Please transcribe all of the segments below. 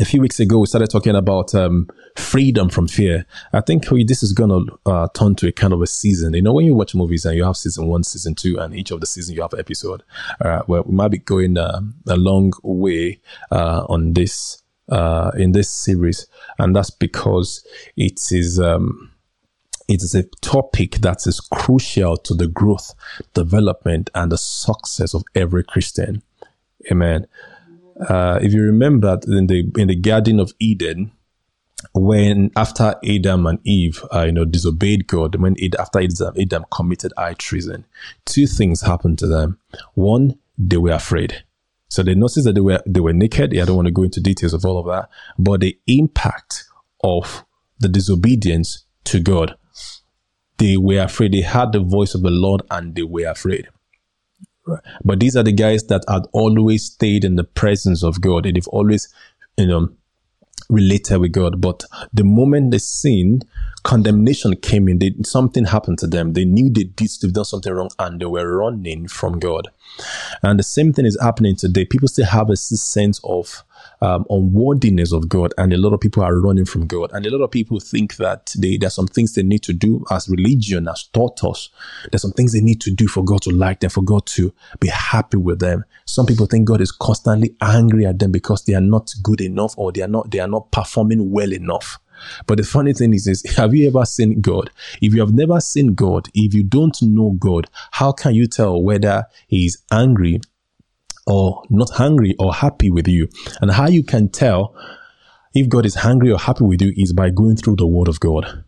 a few weeks ago, we started talking about um, freedom from fear. I think we, this is going to uh, turn to a kind of a season. You know, when you watch movies and you have season one, season two, and each of the seasons you have an episode, uh, well, we might be going uh, a long way uh, on this uh, in this series, and that's because it is. Um, it is a topic that is crucial to the growth, development, and the success of every Christian. Amen. Uh, if you remember in the in the Garden of Eden, when after Adam and Eve, uh, you know, disobeyed God, when after Adam, Adam committed high treason, two things happened to them. One, they were afraid. So they noticed that they were they were naked. I don't want to go into details of all of that, but the impact of the disobedience to God, they were afraid. They heard the voice of the Lord and they were afraid. But these are the guys that had always stayed in the presence of God. And They've always, you know, related with God. But the moment they sinned, condemnation came in. They, something happened to them. They knew they did they've done something wrong and they were running from God. And the same thing is happening today. People still have a sense of um, unworthiness of God, and a lot of people are running from God. And a lot of people think that they, there's some things they need to do as religion has taught us. There's some things they need to do for God to like them, for God to be happy with them. Some people think God is constantly angry at them because they are not good enough or they are not they are not performing well enough. But the funny thing is, is, have you ever seen God? If you have never seen God, if you don't know God, how can you tell whether He is angry or not hungry or happy with you. And how you can tell if God is hungry or happy with you is by going through the Word of God.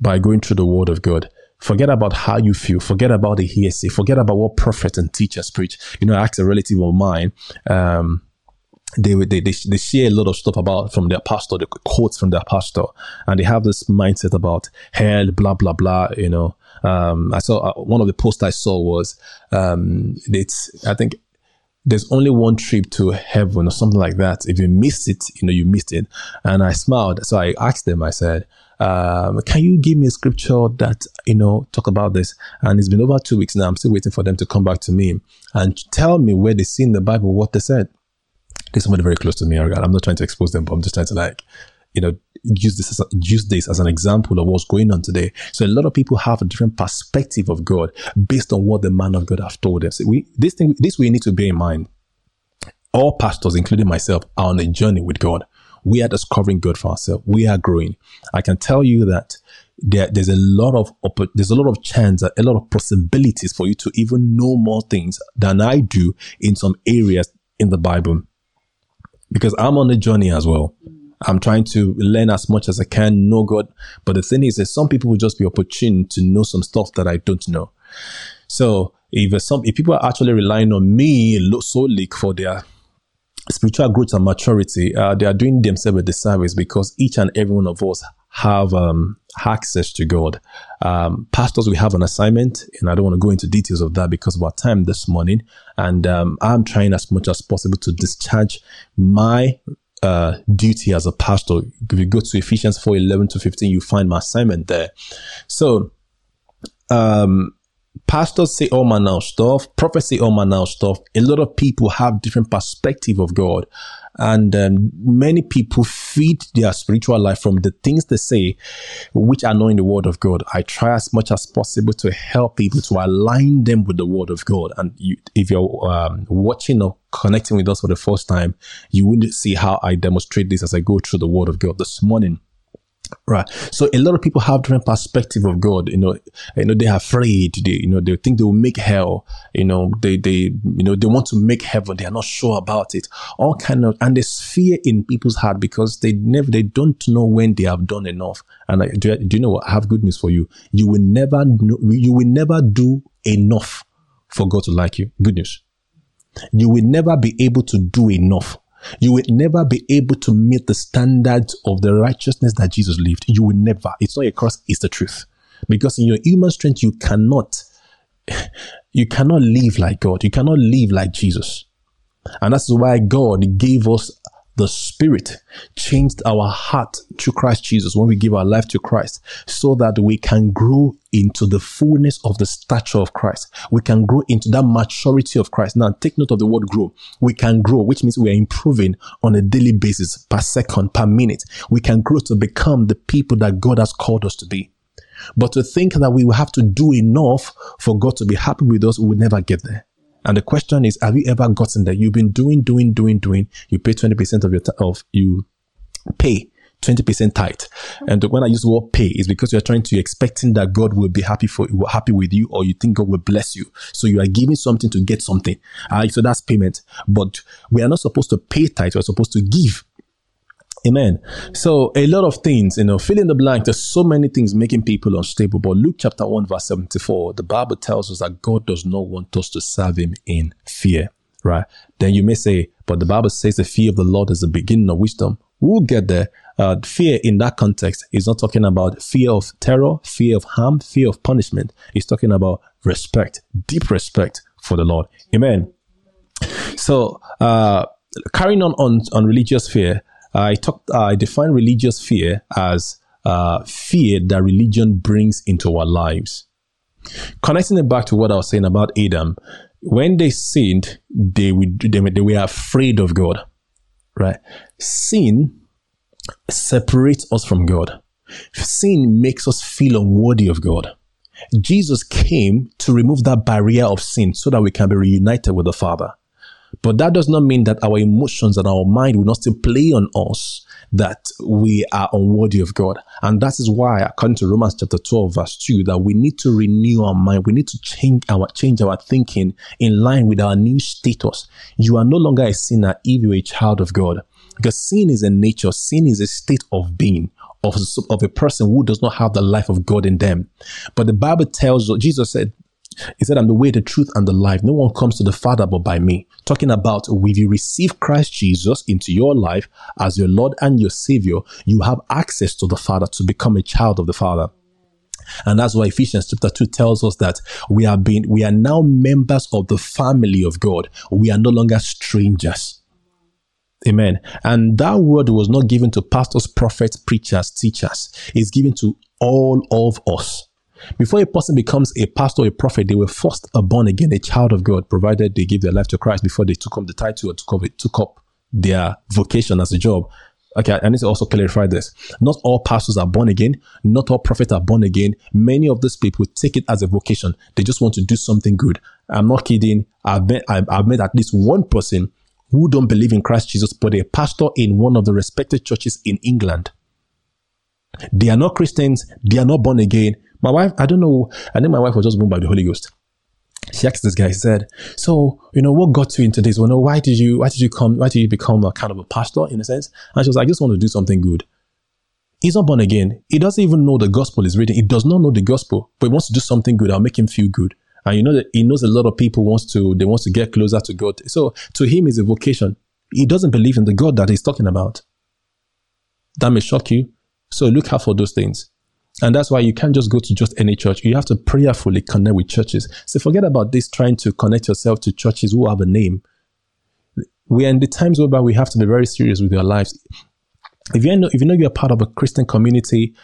By going through the Word of God. Forget about how you feel. Forget about the hearsay. Forget about what prophets and teachers preach. You know, I asked a relative of mine, um, they, they, they, they share a lot of stuff about from their pastor, the quotes from their pastor, and they have this mindset about hell, blah, blah, blah, you know, um, I saw uh, one of the posts I saw was um, it's I think there's only one trip to heaven or something like that. If you missed it, you know you missed it. And I smiled, so I asked them. I said, um, "Can you give me a scripture that you know talk about this?" And it's been over two weeks now. I'm still waiting for them to come back to me and tell me where they see in the Bible what they said. There's somebody very close to me. I'm not trying to expose them, but I'm just trying to like you know, use this as a, use this as an example of what's going on today. So a lot of people have a different perspective of God based on what the man of God have told them. We this thing this we need to bear in mind. All pastors, including myself, are on a journey with God. We are discovering God for ourselves. We are growing. I can tell you that there, there's a lot of there's a lot of chance, a lot of possibilities for you to even know more things than I do in some areas in the Bible, because I'm on a journey as well. I'm trying to learn as much as I can, know God. But the thing is that some people will just be opportune to know some stuff that I don't know. So if some if people are actually relying on me solely for their spiritual growth and maturity, uh, they are doing themselves a disservice because each and every one of us have um, access to God. Um, pastors, we have an assignment, and I don't want to go into details of that because of our time this morning. And um, I'm trying as much as possible to discharge my uh, duty as a pastor. If you go to Ephesians 4 11 to 15, you find my assignment there. So, um, pastors say all manner of stuff, prophets say all manner of stuff. A lot of people have different perspective of God. And um, many people feed their spiritual life from the things they say, which are not in the word of God. I try as much as possible to help people to align them with the word of God. And you, if you're um, watching or connecting with us for the first time, you will see how I demonstrate this as I go through the word of God this morning. Right. So a lot of people have different perspective of God. You know, you know, they're afraid. They, you know, they think they will make hell. You know, they, they, you know, they want to make heaven. They are not sure about it. All kind of, and there's fear in people's heart because they never, they don't know when they have done enough. And I, do, do you know what? I have good news for you. You will never, know, you will never do enough for God to like you. Good news. You will never be able to do enough you will never be able to meet the standards of the righteousness that Jesus lived. You will never. It's not a cross, it's the truth. Because in your human strength, you cannot, you cannot live like God. You cannot live like Jesus. And that's why God gave us the Spirit changed our heart to Christ Jesus when we give our life to Christ so that we can grow into the fullness of the stature of Christ. We can grow into that maturity of Christ. Now, take note of the word grow. We can grow, which means we are improving on a daily basis, per second, per minute. We can grow to become the people that God has called us to be. But to think that we will have to do enough for God to be happy with us, we will never get there. And the question is, have you ever gotten there? You've been doing, doing, doing, doing. You pay 20% of your, t- of, you pay 20% tithe. And when I use the word pay, is because you're trying to expecting that God will be happy for happy with you, or you think God will bless you. So you are giving something to get something. Uh, so that's payment. But we are not supposed to pay tithe. We're supposed to give. Amen. So a lot of things, you know, fill in the blank. There's so many things making people unstable. But Luke chapter 1, verse 74, the Bible tells us that God does not want us to serve him in fear. Right? Then you may say, but the Bible says the fear of the Lord is the beginning of wisdom. We'll get there. Uh, fear in that context is not talking about fear of terror, fear of harm, fear of punishment. It's talking about respect, deep respect for the Lord. Amen. So, uh, carrying on on, on religious fear, I talked, I define religious fear as uh, fear that religion brings into our lives. Connecting it back to what I was saying about Adam, when they sinned, they, they, they were afraid of God, right? Sin separates us from God. Sin makes us feel unworthy of God. Jesus came to remove that barrier of sin so that we can be reunited with the Father. But that does not mean that our emotions and our mind will not still play on us that we are unworthy of God. And that is why, according to Romans chapter 12, verse 2, that we need to renew our mind. We need to change our change our thinking in line with our new status. You are no longer a sinner if you're a child of God. Because sin is a nature, sin is a state of being. Of, of a person who does not have the life of God in them. But the Bible tells us, Jesus said, he said, I'm the way, the truth, and the life. No one comes to the Father but by me. Talking about if you receive Christ Jesus into your life as your Lord and your Savior, you have access to the Father to become a child of the Father. And that's why Ephesians chapter 2 tells us that we are being, we are now members of the family of God. We are no longer strangers. Amen. And that word was not given to pastors, prophets, preachers, teachers. It's given to all of us. Before a person becomes a pastor or a prophet, they were first a born again, a child of God, provided they give their life to Christ before they took up the title or took up, took up their vocation as a job. Okay, I need to also clarify this. Not all pastors are born again. Not all prophets are born again. Many of these people take it as a vocation. They just want to do something good. I'm not kidding. I've met, I've, met at least one person who don't believe in Christ Jesus, but a pastor in one of the respected churches in England. They are not Christians. They are not born again. My wife, I don't know, I think my wife was just born by the Holy Ghost. She asked this guy, he said, So, you know, what got you into this? Well, no, why did you, why did you come, why did you become a kind of a pastor in a sense? And she was like, I just want to do something good. He's not born again. He doesn't even know the gospel is written. He does not know the gospel, but he wants to do something good. I'll make him feel good. And you know that he knows a lot of people wants to, they wants to get closer to God. So to him is a vocation. He doesn't believe in the God that he's talking about. That may shock you. So look out for those things. And that's why you can't just go to just any church. You have to prayerfully connect with churches. So forget about this trying to connect yourself to churches who have a name. We are in the times whereby we have to be very serious with your lives. If you know, if you know you're part of a Christian community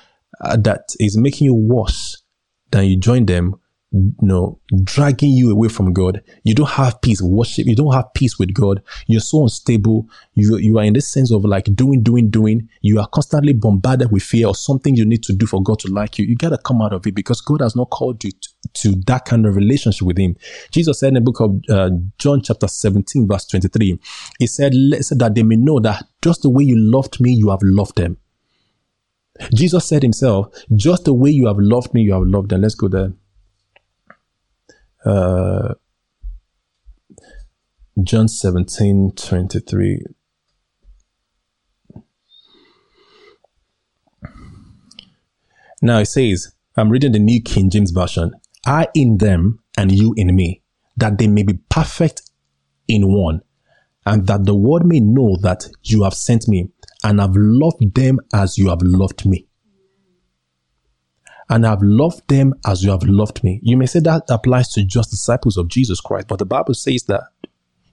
uh, that is making you worse than you join them, you know, dragging you away from God. You don't have peace worship. You don't have peace with God. You're so unstable. You, you are in this sense of like doing, doing, doing. You are constantly bombarded with fear or something you need to do for God to like you. You got to come out of it because God has not called you to, to that kind of relationship with Him. Jesus said in the book of uh, John, chapter 17, verse 23, He said, "Let said that they may know that just the way you loved me, you have loved them. Jesus said Himself, just the way you have loved me, you have loved them. Let's go there. Uh, John 17 23. Now it says, I'm reading the New King James Version. I in them and you in me, that they may be perfect in one, and that the world may know that you have sent me and have loved them as you have loved me and I've loved them as you have loved me. You may say that applies to just disciples of Jesus Christ, but the Bible says that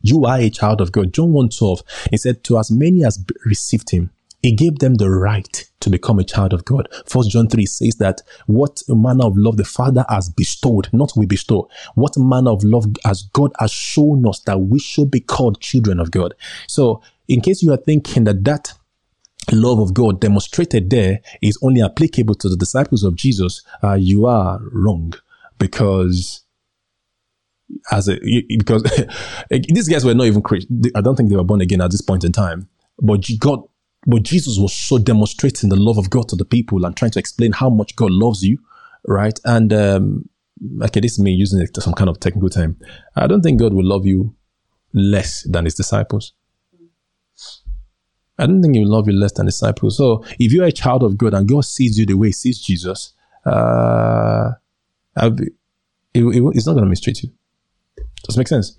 You are a child of God. John 1 12, he said, To as many as received him, he gave them the right to become a child of God. First John 3 says that what manner of love the Father has bestowed, not we bestow, what manner of love as God has shown us that we should be called children of God. So, in case you are thinking that that love of God demonstrated there is only applicable to the disciples of Jesus, uh, you are wrong because as a because these guys were not even Christian. I don't think they were born again at this point in time. But God but Jesus was so demonstrating the love of God to the people and trying to explain how much God loves you, right? And um, okay, this is me using some kind of technical term. I don't think God will love you less than his disciples. I don't think he will love you less than disciples. So if you're a child of God and God sees you the way he sees Jesus, uh, it, it, it's not going to mistreat you. Does it make sense?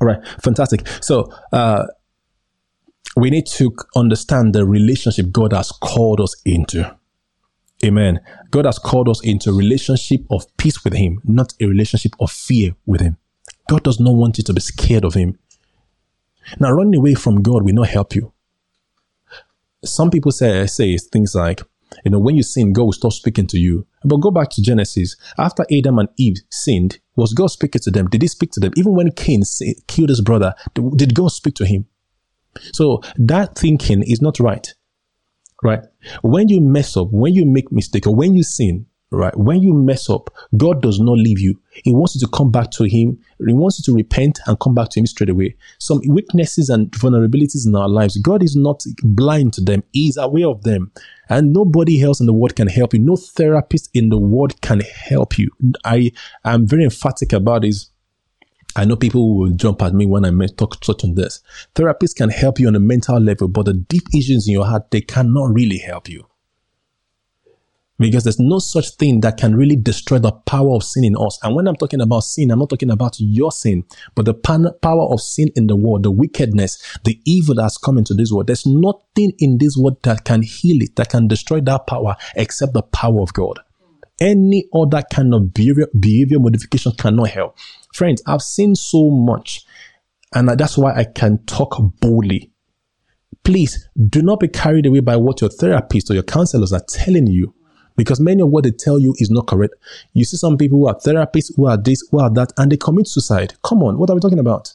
All right, fantastic. So, uh, we need to understand the relationship God has called us into. Amen. God has called us into a relationship of peace with Him, not a relationship of fear with Him. God does not want you to be scared of Him. Now, running away from God will not help you. Some people say, say things like, you know, when you sin, God will stop speaking to you. But go back to Genesis. After Adam and Eve sinned, was God speaking to them? Did He speak to them? Even when Cain killed his brother, did God speak to him? So that thinking is not right. Right? When you mess up, when you make mistake, or when you sin, right? When you mess up, God does not leave you. He wants you to come back to Him. He wants you to repent and come back to Him straight away. Some weaknesses and vulnerabilities in our lives, God is not blind to them. He is aware of them. And nobody else in the world can help you. No therapist in the world can help you. I am very emphatic about this I know people will jump at me when I talk touch on this. Therapists can help you on a mental level, but the deep issues in your heart, they cannot really help you. Because there's no such thing that can really destroy the power of sin in us. And when I'm talking about sin, I'm not talking about your sin, but the power of sin in the world, the wickedness, the evil that's come into this world. There's nothing in this world that can heal it, that can destroy that power except the power of God. Any other kind of behavior, behavior modification cannot help. Friends, I've seen so much, and that's why I can talk boldly. Please do not be carried away by what your therapist or your counselors are telling you, because many of what they tell you is not correct. You see some people who are therapists, who are this, who are that, and they commit suicide. Come on, what are we talking about?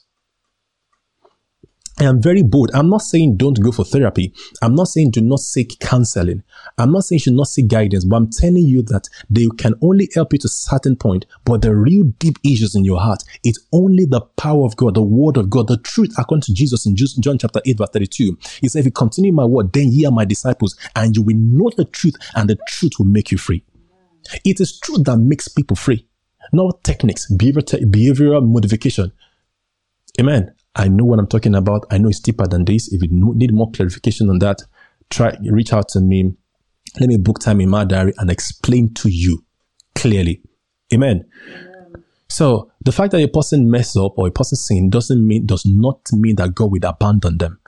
I am very bold. I'm not saying don't go for therapy. I'm not saying do not seek counseling. I'm not saying you should not seek guidance, but I'm telling you that they can only help you to a certain point. But the real deep issues in your heart, it's only the power of God, the word of God, the truth according to Jesus in John chapter 8 verse 32. He said, if you continue my word, then ye are my disciples and you will know the truth and the truth will make you free. It is truth that makes people free, not techniques, behavioral modification. Amen. I know what I'm talking about. I know it's deeper than this. If you need more clarification on that, try reach out to me. Let me book time in my diary and explain to you clearly. Amen. So the fact that a person mess up or a person sin doesn't mean does not mean that God will abandon them.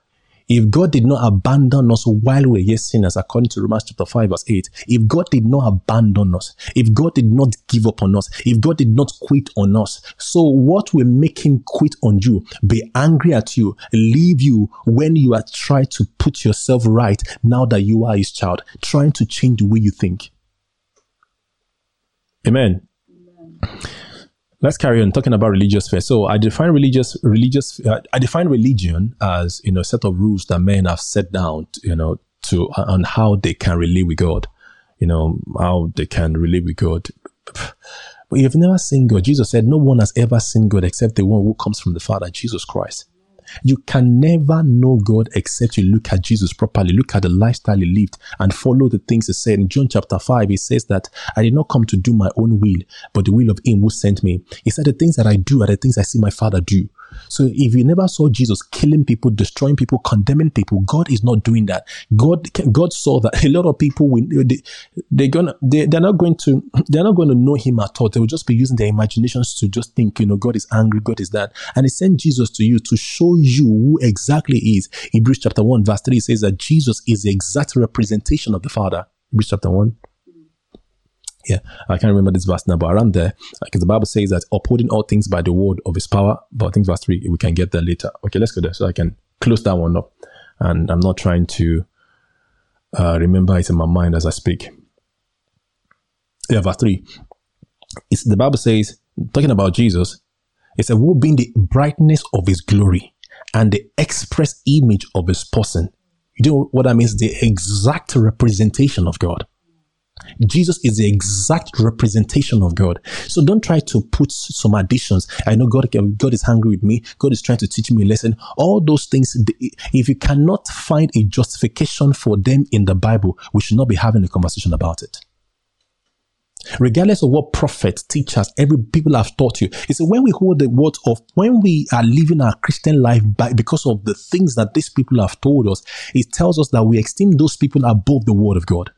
If God did not abandon us while we were yet sinners, according to Romans chapter 5, verse 8, if God did not abandon us, if God did not give up on us, if God did not quit on us, so what will make him quit on you, be angry at you, leave you when you are trying to put yourself right now that you are his child, trying to change the way you think? Amen. Amen let's carry on talking about religious faith. So I define religious religious uh, I define religion as you know a set of rules that men have set down, you know, to uh, on how they can relate with God, you know, how they can relate with God. But you've never seen God. Jesus said, "No one has ever seen God except the one who comes from the Father, Jesus Christ." You can never know God except you look at Jesus properly, look at the lifestyle he lived, and follow the things he said. In John chapter 5, he says that I did not come to do my own will, but the will of him who sent me. He said, The things that I do are the things I see my Father do. So if you never saw Jesus killing people, destroying people, condemning people, God is not doing that. God, God saw that a lot of people will, they, they're gonna, they, they're not going to, they're not going to know Him at all. They will just be using their imaginations to just think, you know, God is angry, God is that, and He sent Jesus to you to show you who exactly is. Hebrews chapter one verse three says that Jesus is the exact representation of the Father. Hebrews chapter one. Yeah, I can't remember this verse now, but around there, because the Bible says that upholding all things by the word of his power. But I think verse three, we can get there later. Okay, let's go there so I can close that one up. And I'm not trying to uh, remember it in my mind as I speak. Yeah, verse three. It's the Bible says, talking about Jesus, it said, Who being the brightness of his glory and the express image of his person. You know what that means? The exact representation of God. Jesus is the exact representation of God. So don't try to put some additions. I know God, God is angry with me. God is trying to teach me a lesson. All those things, if you cannot find a justification for them in the Bible, we should not be having a conversation about it. Regardless of what prophets, teachers, every people have taught you. It's when we hold the word of, when we are living our Christian life by, because of the things that these people have told us, it tells us that we esteem those people above the word of God.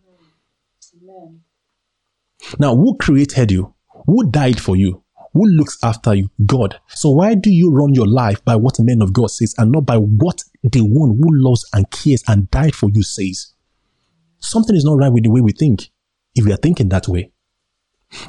Now, who created you? Who died for you? Who looks after you? God. So why do you run your life by what a man of God says and not by what the one who loves and cares and died for you says? Something is not right with the way we think if we are thinking that way.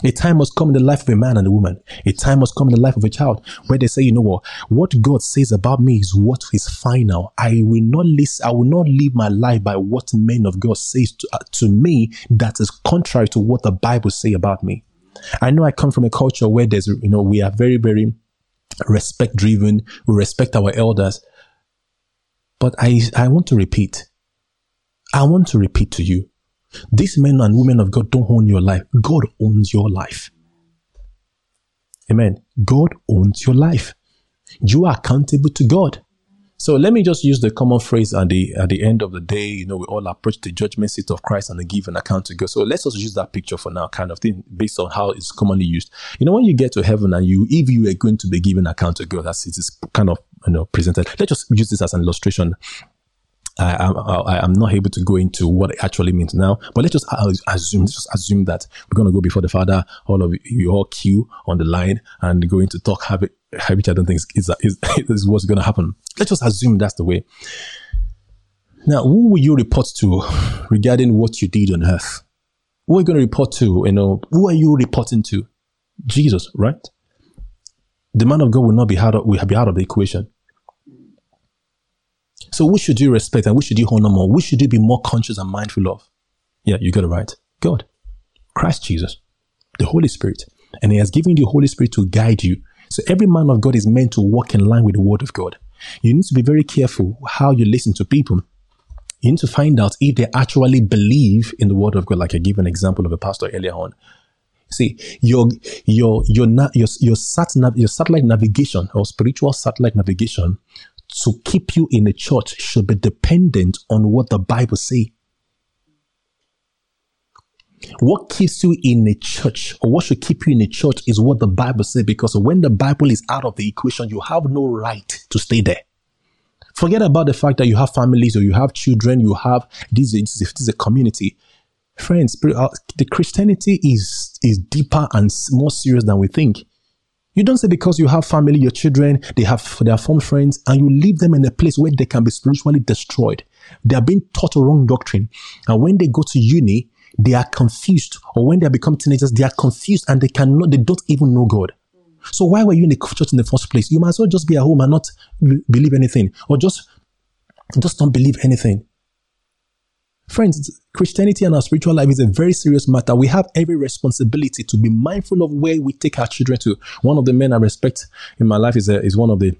A time must come in the life of a man and a woman. A time must come in the life of a child where they say, you know what, what God says about me is what is final. I will not listen, I will not live my life by what men of God says to, uh, to me that is contrary to what the Bible say about me. I know I come from a culture where there's, you know, we are very, very respect driven. We respect our elders. But I, I want to repeat. I want to repeat to you these men and women of God don't own your life. God owns your life. Amen. God owns your life. You are accountable to God. So let me just use the common phrase at the at the end of the day, you know, we all approach the judgment seat of Christ and give an account to God. So let's just use that picture for now, kind of thing, based on how it's commonly used. You know, when you get to heaven and you, if you are going to be given account to God, as it is kind of you know presented. Let's just use this as an illustration. I, am not able to go into what it actually means now, but let's just assume, just assume that we're going to go before the Father. All of you, all queue on the line and going to talk, have it, which I don't think is, is, is what's going to happen. Let's just assume that's the way. Now, who will you report to regarding what you did on earth? Who are you going to report to? You know, who are you reporting to? Jesus, right? The man of God will not be out of, will be out of the equation. So which should you respect and which should you honor more? Which should you be more conscious and mindful of? Yeah, you got it right. God, Christ Jesus, the Holy Spirit. And He has given you the Holy Spirit to guide you. So every man of God is meant to walk in line with the Word of God. You need to be very careful how you listen to people. You need to find out if they actually believe in the Word of God. Like I gave an example of a pastor earlier on. See, your your your your your, sat your satellite navigation or spiritual satellite navigation to keep you in a church should be dependent on what the Bible say. What keeps you in a church or what should keep you in a church is what the Bible says because when the Bible is out of the equation, you have no right to stay there. Forget about the fact that you have families or you have children, you have this, this is a community. Friends, the Christianity is, is deeper and more serious than we think. You don't say because you have family, your children, they have have formed friends, and you leave them in a place where they can be spiritually destroyed. They are being taught a wrong doctrine. And when they go to uni, they are confused. Or when they become teenagers, they are confused and they cannot, they don't even know God. So why were you in the church in the first place? You might as well just be at home and not believe anything. Or just just don't believe anything. Friends, Christianity and our spiritual life is a very serious matter. We have every responsibility to be mindful of where we take our children to. One of the men I respect in my life is a, is one of the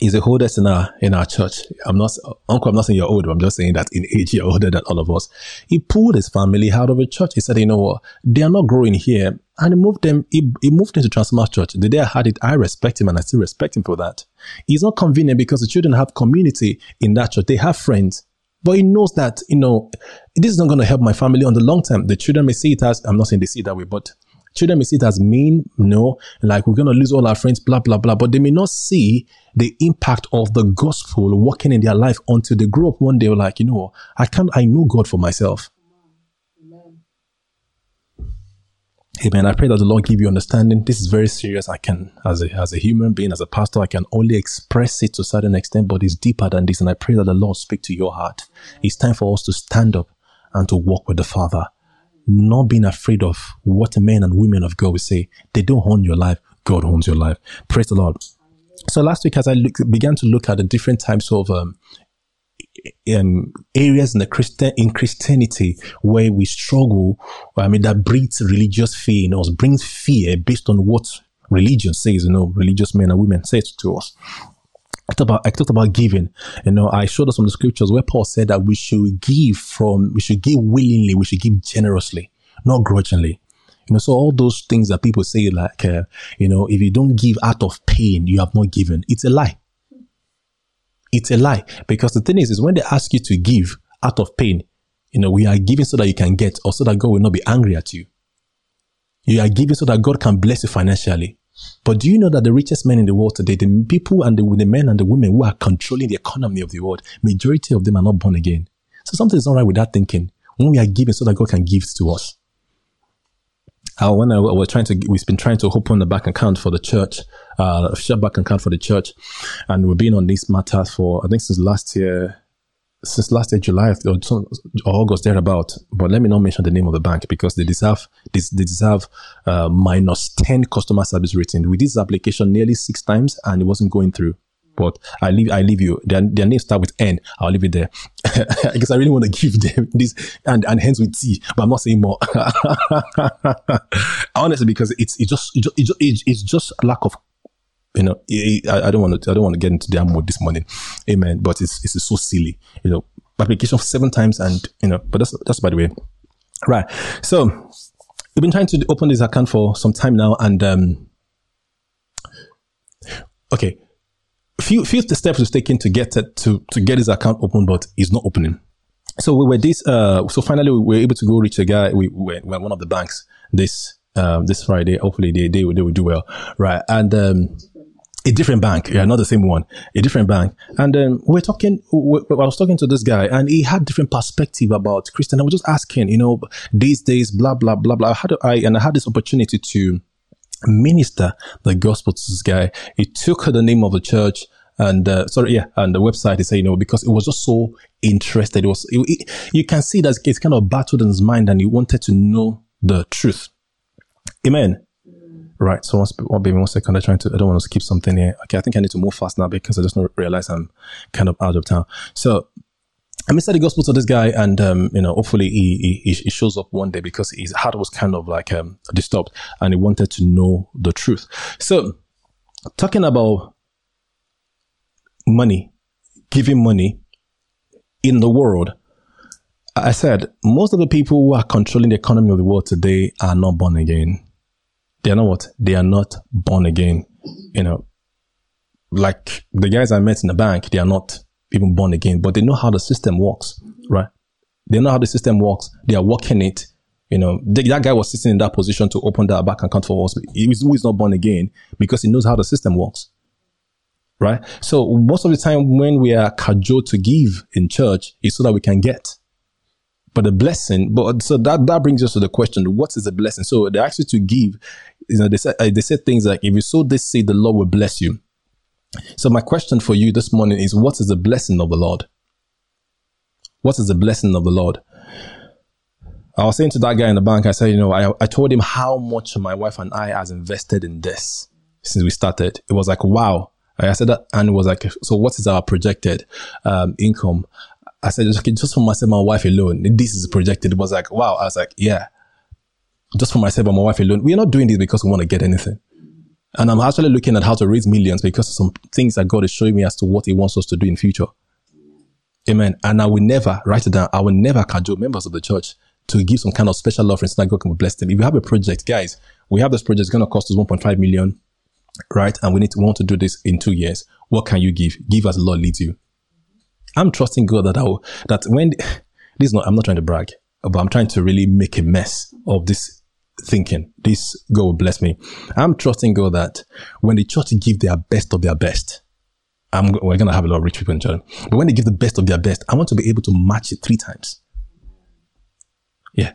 is the oldest in our in our church. I'm not uncle. I'm not saying you're old. I'm just saying that in age you're older than all of us. He pulled his family out of a church. He said, "You know what? They are not growing here," and he moved them. He, he moved into Transformers Church. The day I had it, I respect him, and I still respect him for that. It's not convenient because the children have community in that church. They have friends. But he knows that, you know, this is not going to help my family on the long term. The children may see it as, I'm not saying they see it that way, but children may see it as mean, no, like we're going to lose all our friends, blah, blah, blah. But they may not see the impact of the gospel working in their life until they grow up one day, like, you know, I can't, I know God for myself. Amen. I pray that the Lord give you understanding. This is very serious. I can, as a, as a human being, as a pastor, I can only express it to a certain extent, but it's deeper than this. And I pray that the Lord speak to your heart. It's time for us to stand up and to walk with the Father. not being afraid of what men and women of God will say. They don't own your life. God owns your life. Praise the Lord. So last week, as I look, began to look at the different types of um, um, areas in the Christian in Christianity where we struggle, I mean, that breeds religious fear in us, brings fear based on what religion says, you know, religious men and women say to us. I talked about I talked about giving. You know, I showed us some of the scriptures where Paul said that we should give from we should give willingly, we should give generously, not grudgingly. You know, so all those things that people say, like, uh, you know, if you don't give out of pain, you have not given. It's a lie. It's a lie because the thing is, is when they ask you to give out of pain, you know, we are giving so that you can get, or so that God will not be angry at you. You are giving so that God can bless you financially. But do you know that the richest men in the world today, the people and the, the men and the women who are controlling the economy of the world, majority of them are not born again. So something is not right with that thinking. When we are giving so that God can give to us. Uh, when I, was trying to, we've been trying to open a bank account for the church, uh, a share bank account for the church, and we've been on this matter for I think since last year, since last year July or, August thereabout. But let me not mention the name of the bank because they deserve they, they deserve uh, minus ten customer service rating. We did this application nearly six times and it wasn't going through. But I leave I leave you. Their, their names start with N. I'll leave it there because I really want to give them this and and hence with T. But I'm not saying more. Honestly, because it's it just it just, it, it's just lack of you know, I, I don't want to, I don't want to get into their mode this morning. Amen. But it's, it's so silly, you know, application seven times and, you know, but that's, that's by the way. Right. So we've been trying to open this account for some time now and, um, okay. Few, few steps we've taken to get to, to get this account open, but it's not opening. So we were this, uh, so finally we were able to go reach a guy. We, we were one of the banks this, um, this Friday. Hopefully they, they, they will do well. Right. And, um, a different bank, yeah, not the same one, a different bank. And then we're talking, we, I was talking to this guy and he had different perspective about Christian. I was just asking, you know, these days, blah, blah, blah, blah. How do I, and I had this opportunity to minister the gospel to this guy. He took the name of the church and, uh, sorry, yeah, and the website, he said, you know, because it was just so interested. It was, it, it, you can see that it's kind of battled in his mind and he wanted to know the truth. Amen. Right. So one, baby, one second. I'm trying to, I don't want to skip something here. Okay. I think I need to move fast now because I just realize I'm kind of out of town. So I ministered the gospel to this guy and, um, you know, hopefully he, he, he, shows up one day because his heart was kind of like, um, disturbed and he wanted to know the truth. So talking about money, giving money in the world, I said most of the people who are controlling the economy of the world today are not born again they are not what? They are not born again. You know, like the guys I met in the bank, they are not even born again, but they know how the system works, right? They know how the system works. They are working it. You know, the, that guy was sitting in that position to open that bank account for us. He was, he not born again because he knows how the system works. Right? So most of the time when we are cajoled to give in church is so that we can get. But the blessing, but so that, that brings us to the question, what is the blessing? So they ask you to give you know, they said, uh, they said things like, if you sow this seed, the Lord will bless you. So my question for you this morning is, what is the blessing of the Lord? What is the blessing of the Lord? I was saying to that guy in the bank, I said, you know, I, I told him how much my wife and I has invested in this since we started. It was like, wow. I said that, and it was like, so what is our projected um, income? I said, okay, just for myself, and my wife alone, this is projected. It was like, wow. I was like, yeah just for myself and my wife alone. We're not doing this because we want to get anything. And I'm actually looking at how to raise millions because some things that God is showing me as to what He wants us to do in future. Amen. And I will never write it down. I will never cajole members of the church to give some kind of special offering so that God can bless them. If you have a project, guys, we have this project. It's going to cost us 1.5 million, right? And we need to want to do this in two years. What can you give? Give as the Lord leads you. I'm trusting God that I will, that when this is not, I'm not trying to brag, but I'm trying to really make a mess of this thinking, this God will bless me. I'm trusting God that when the church give their best of their best, I'm, we're going to have a lot of rich people in church. But when they give the best of their best, I want to be able to match it three times. Yeah.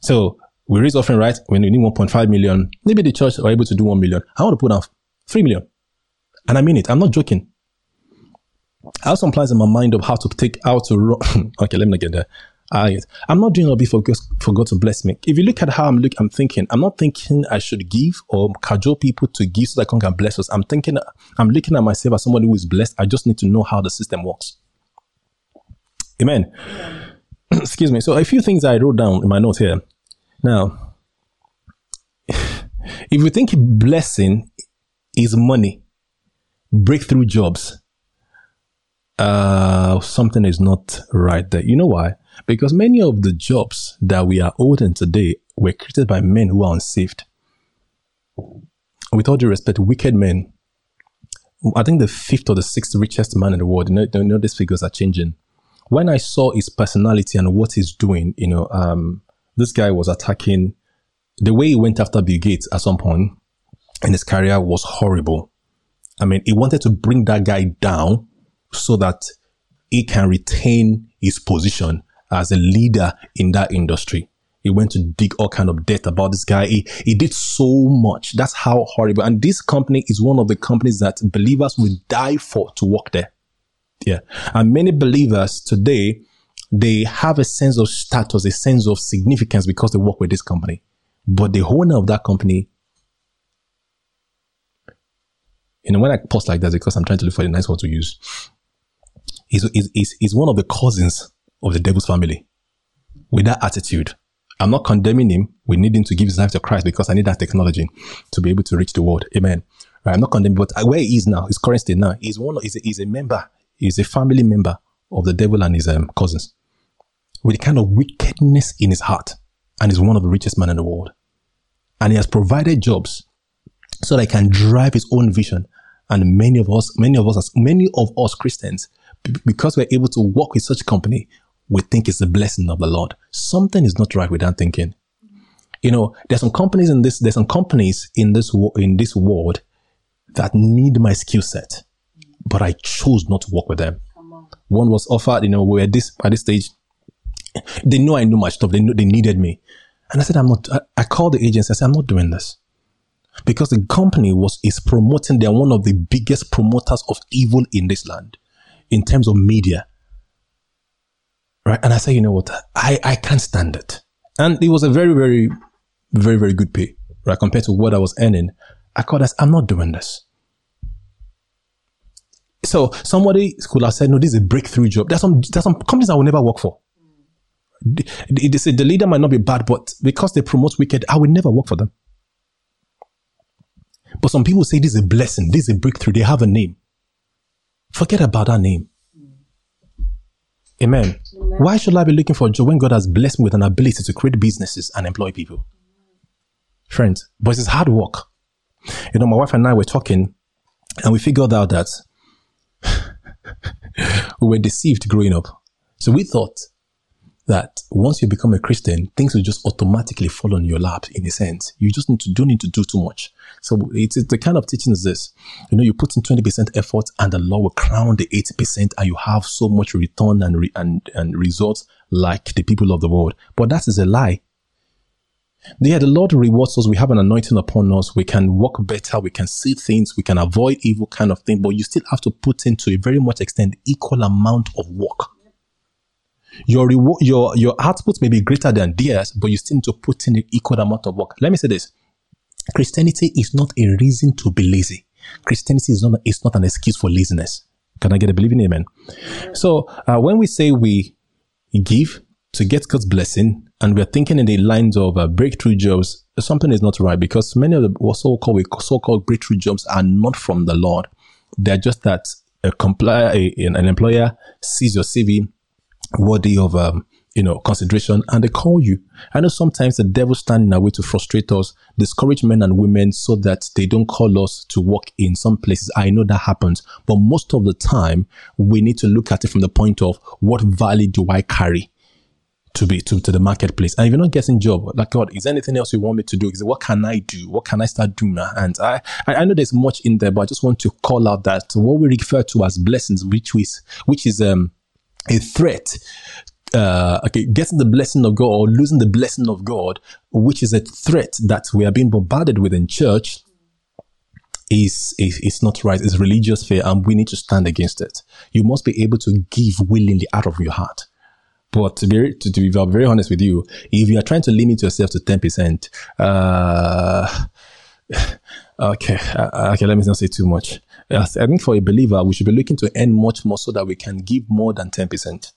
So we raise offering, right? When we need 1.5 million, maybe the church are able to do 1 million. I want to put down 3 million. And I mean it. I'm not joking. I have some plans in my mind of how to take, how to run. okay, let me not get there. I, I'm not doing all this for, for God to bless me. If you look at how I'm look, I'm thinking, I'm not thinking I should give or cajole people to give so that God can bless us. I'm thinking, I'm looking at myself as somebody who is blessed. I just need to know how the system works. Amen. Excuse me. So a few things I wrote down in my notes here. Now, if you think blessing is money, breakthrough jobs, uh, something is not right there. You know why? Because many of the jobs that we are holding today were created by men who are unsaved. With all due respect, wicked men. I think the fifth or the sixth richest man in the world. You know, you know these figures are changing. When I saw his personality and what he's doing, you know, um, this guy was attacking. The way he went after Bill Gates at some point in his career was horrible. I mean, he wanted to bring that guy down so that he can retain his position as a leader in that industry. He went to dig all kind of debt about this guy. He, he did so much. That's how horrible. And this company is one of the companies that believers will die for to work there. Yeah. And many believers today, they have a sense of status, a sense of significance because they work with this company. But the owner of that company, you know, when I post like that, because I'm trying to look for the nice word to use, is, is, is, is one of the cousins of the devil's family. With that attitude, I'm not condemning him. We need him to give his life to Christ because I need that technology to be able to reach the world. Amen. Right, I'm not condemning, but where he is now, his current state now, he's one, he's a, he's a member, he's a family member of the devil and his um, cousins with a kind of wickedness in his heart. And he's one of the richest men in the world. And he has provided jobs so that he can drive his own vision. And many of us, many of us, many of us Christians, because we're able to work with such company, we think it's a blessing of the Lord. Something is not right with that thinking. You know, there's some companies in this, there's some companies in this, in this world that need my skill set, but I chose not to work with them. One was offered, you know, we're at this, at this stage. They know I knew my stuff. They knew they needed me. And I said, I'm not, I, I called the agency. I said, I'm not doing this because the company was, is promoting, they're one of the biggest promoters of evil in this land in terms of media. Right. And I said, you know what? I, I can't stand it. And it was a very, very, very, very good pay, right? Compared to what I was earning. I called us, I'm not doing this. So somebody could have said, no, this is a breakthrough job. There's some, there's some companies I will never work for. They, say the leader might not be bad, but because they promote wicked, I will never work for them. But some people say this is a blessing, this is a breakthrough. They have a name. Forget about that name. Amen. Why should I be looking for a job when God has blessed me with an ability to create businesses and employ people? Friends, but it's hard work. You know, my wife and I were talking and we figured out that we were deceived growing up. So we thought that once you become a Christian, things will just automatically fall on your lap in a sense. You just need to don't need to do too much. So it's, it's the kind of teaching is this. You know, you put in 20% effort and the Lord will crown the 80% and you have so much return and, re, and, and results like the people of the world. But that is a lie. Yeah, the Lord rewards us. We have an anointing upon us. We can walk better. We can see things. We can avoid evil kind of thing. But you still have to put into a very much extent equal amount of work. Your reward, your your output may be greater than theirs, but you still need to put in the equal amount of work. Let me say this: Christianity is not a reason to be lazy. Christianity is not is not an excuse for laziness. Can I get a believing amen? So uh, when we say we give to get God's blessing, and we're thinking in the lines of uh, breakthrough jobs, something is not right because many of the so-called so-called breakthrough jobs are not from the Lord. They're just that a complier, a, an employer sees your CV worthy of um, you know consideration and they call you i know sometimes the devil stand in our way to frustrate us discourage men and women so that they don't call us to work in some places i know that happens but most of the time we need to look at it from the point of what value do i carry to be to, to the marketplace. And if you're not getting job, like God, is there anything else you want me to do? Is what can I do? What can I start doing? And I, I know there's much in there, but I just want to call out that what we refer to as blessings, which is which is um a threat uh, okay, getting the blessing of God or losing the blessing of God, which is a threat that we are being bombarded with in church, is, is, is not right. It's religious fear, and we need to stand against it. You must be able to give willingly out of your heart. But to be, to, to be very honest with you, if you are trying to limit yourself to 10%, uh, okay, uh, okay, let me not say too much. I think for a believer, we should be looking to earn much more so that we can give more than 10%.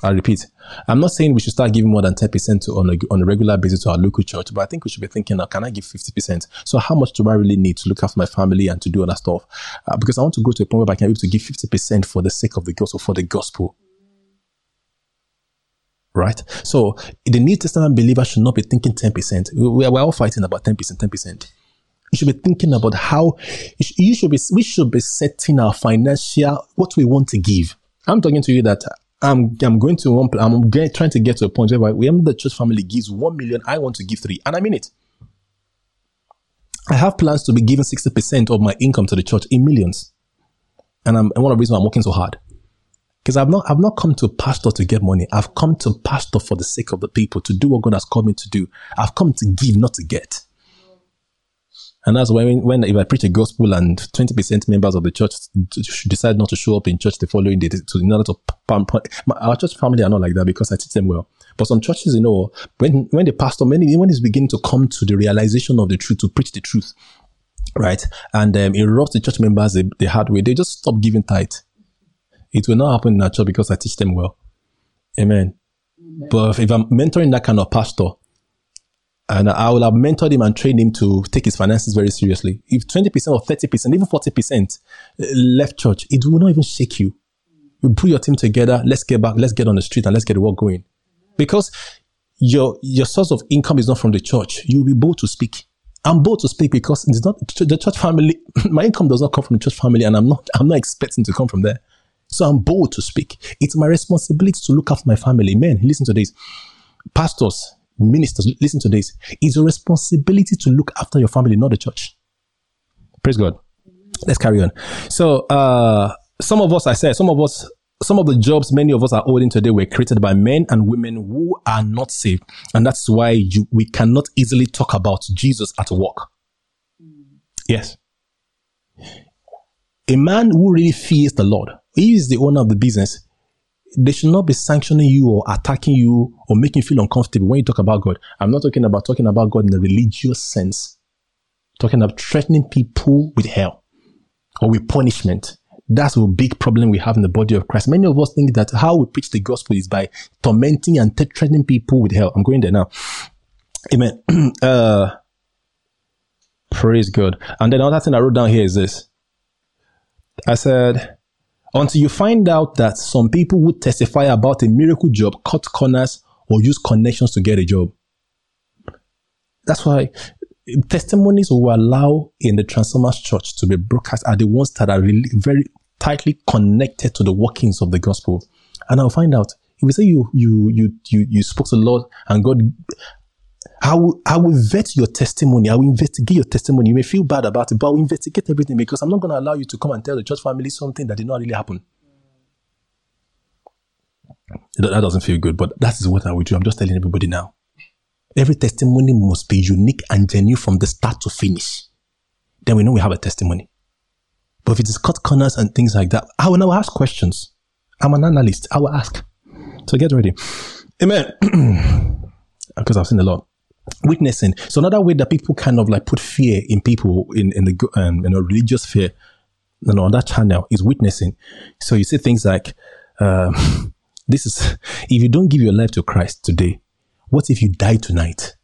I repeat, I'm not saying we should start giving more than 10% to, on, a, on a regular basis to our local church, but I think we should be thinking, now, can I give 50%? So how much do I really need to look after my family and to do other stuff? Uh, because I want to go to a point where I can be able to give 50% for the sake of the gospel, for the gospel. Right? So the New Testament believer should not be thinking 10%. We are, we're all fighting about 10%, 10%. You should be thinking about how you should be, we should be setting our financial, what we want to give. I'm talking to you that I'm, I'm going to one, I'm get, trying to get to a point where we, the church family gives 1 million, I want to give 3, and I mean it. I have plans to be giving 60% of my income to the church in millions. And I'm, and one of the reasons I'm working so hard. Because I've not, I've not come to pastor to get money. I've come to pastor for the sake of the people, to do what God has called me to do. I've come to give, not to get. And that's when, when if I preach a gospel and 20% members of the church decide not to show up in church the following day to, in order to pump, our church family are not like that because I teach them well. But some churches, you know, when, when the pastor, many, when he's beginning to come to the realization of the truth, to preach the truth, right? And um, it rubs the church members the, the hard way. They just stop giving tithe. It will not happen in our church because I teach them well. Amen. Amen. But if I'm mentoring that kind of pastor, and I will have mentored him and trained him to take his finances very seriously. If 20% or 30%, even 40% uh, left church, it will not even shake you. You put your team together, let's get back, let's get on the street and let's get the work going. Because your, your source of income is not from the church. You'll be bold to speak. I'm bold to speak because it's not the church family. My income does not come from the church family and I'm not, I'm not expecting to come from there. So I'm bold to speak. It's my responsibility to look after my family. Men, listen to this. Pastors, ministers, listen to this. It's your responsibility to look after your family, not the church. Praise God. Let's carry on. So, uh, some of us, I said, some of us, some of the jobs many of us are holding today were created by men and women who are not saved. And that's why you, we cannot easily talk about Jesus at work. Yes. A man who really fears the Lord, he is the owner of the business they should not be sanctioning you or attacking you or making you feel uncomfortable when you talk about God. I'm not talking about talking about God in a religious sense. talking about threatening people with hell or with punishment. That's a big problem we have in the body of Christ. Many of us think that how we preach the gospel is by tormenting and threatening people with hell. I'm going there now. Amen. uh, praise God. And then another thing I wrote down here is this. I said, until you find out that some people would testify about a miracle job, cut corners, or use connections to get a job. That's why testimonies we allow in the Transformers Church to be broadcast are the ones that are really very tightly connected to the workings of the gospel. And I'll find out if we say you you you you you spoke to the Lord and God I will, I will vet your testimony. I will investigate your testimony. You may feel bad about it, but I will investigate everything because I'm not going to allow you to come and tell the church family something that did not really happen. That doesn't feel good, but that is what I will do. I'm just telling everybody now. Every testimony must be unique and genuine from the start to finish. Then we know we have a testimony. But if it is cut corners and things like that, I will now ask questions. I'm an analyst. I will ask. So get ready. Amen. because I've seen a lot witnessing. So another way that people kind of like put fear in people in in the um, in a religious fear, you know, on that channel is witnessing. So you say things like, um, "This is if you don't give your life to Christ today, what if you die tonight?